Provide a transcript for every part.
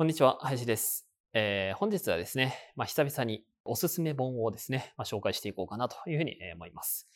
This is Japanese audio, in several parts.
こんにちは林です、えー本日はですね、まあ、久々におすすめ本をですね、まあ、紹介していこうかなというふうに思います。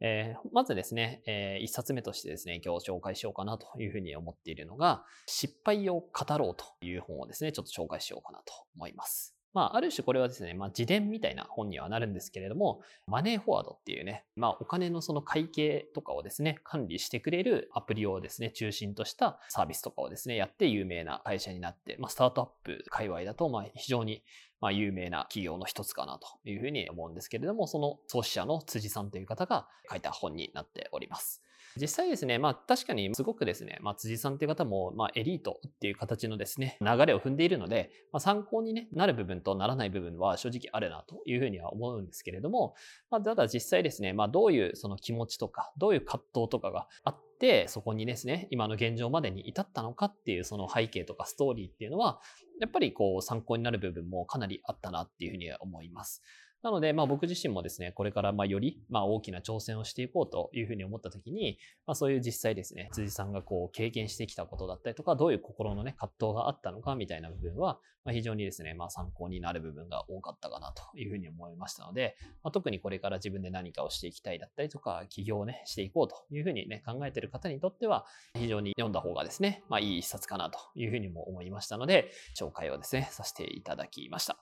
えーまずですね、えー一冊目としてですね、今日紹介しようかなというふうに思っているのが、失敗を語ろうという本をですね、ちょっと紹介しようかなと思います。まあ、ある種これはですね、まあ、自伝みたいな本にはなるんですけれども、マネーフォワードっていうね、まあ、お金のその会計とかをですね、管理してくれるアプリをですね、中心としたサービスとかをですね、やって有名な会社になって、まあ、スタートアップ界隈だと、まあ、非常にまあ、有名な企業の一つかなというふうに思うんですけれども、その創始者の辻さんという方が書いた本になっております。実際ですね、まあ確かにすごくですね、まあ辻さんという方も、まあエリートっていう形のですね、流れを踏んでいるので、まあ参考に、ね、なる部分とならない部分は正直あるなというふうには思うんですけれども、まあただ実際ですね、まあどういうその気持ちとか、どういう葛藤とかがあって、そこにですね、今の現状までに至ったのかっていうその背景とかストーリーっていうのは、やっぱりこう参考になる部分もかなりあったなっていうふうには思います。なので、まあ僕自身もですね、これからまあよりまあ大きな挑戦をしていこうというふうに思ったときに、まあそういう実際ですね、辻さんがこう経験してきたことだったりとか、どういう心のね、葛藤があったのかみたいな部分は、まあ非常にですね、まあ参考になる部分が多かったかなというふうに思いましたので、まあ、特にこれから自分で何かをしていきたいだったりとか、起業をね、していこうというふうにね、考えている方にとっては、非常に読んだ方がですね、まあいい一冊かなというふうにも思いましたので、紹介をですね、させていただきました。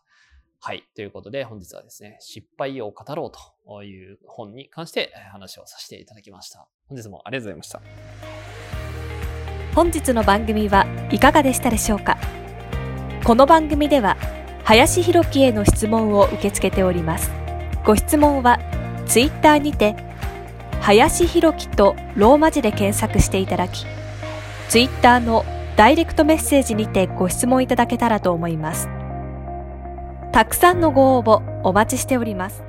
はい。ということで、本日はですね、失敗を語ろうという本に関して話をさせていただきました。本日もありがとうございました。本日の番組はいかがでしたでしょうか？この番組では林博樹への質問を受け付けておりますご質問はツイッターにて林博樹とローマ字で検索していただきツイッターのダイレクトメッセージにてご質問いただけたらと思いますたくさんのご応募お待ちしております。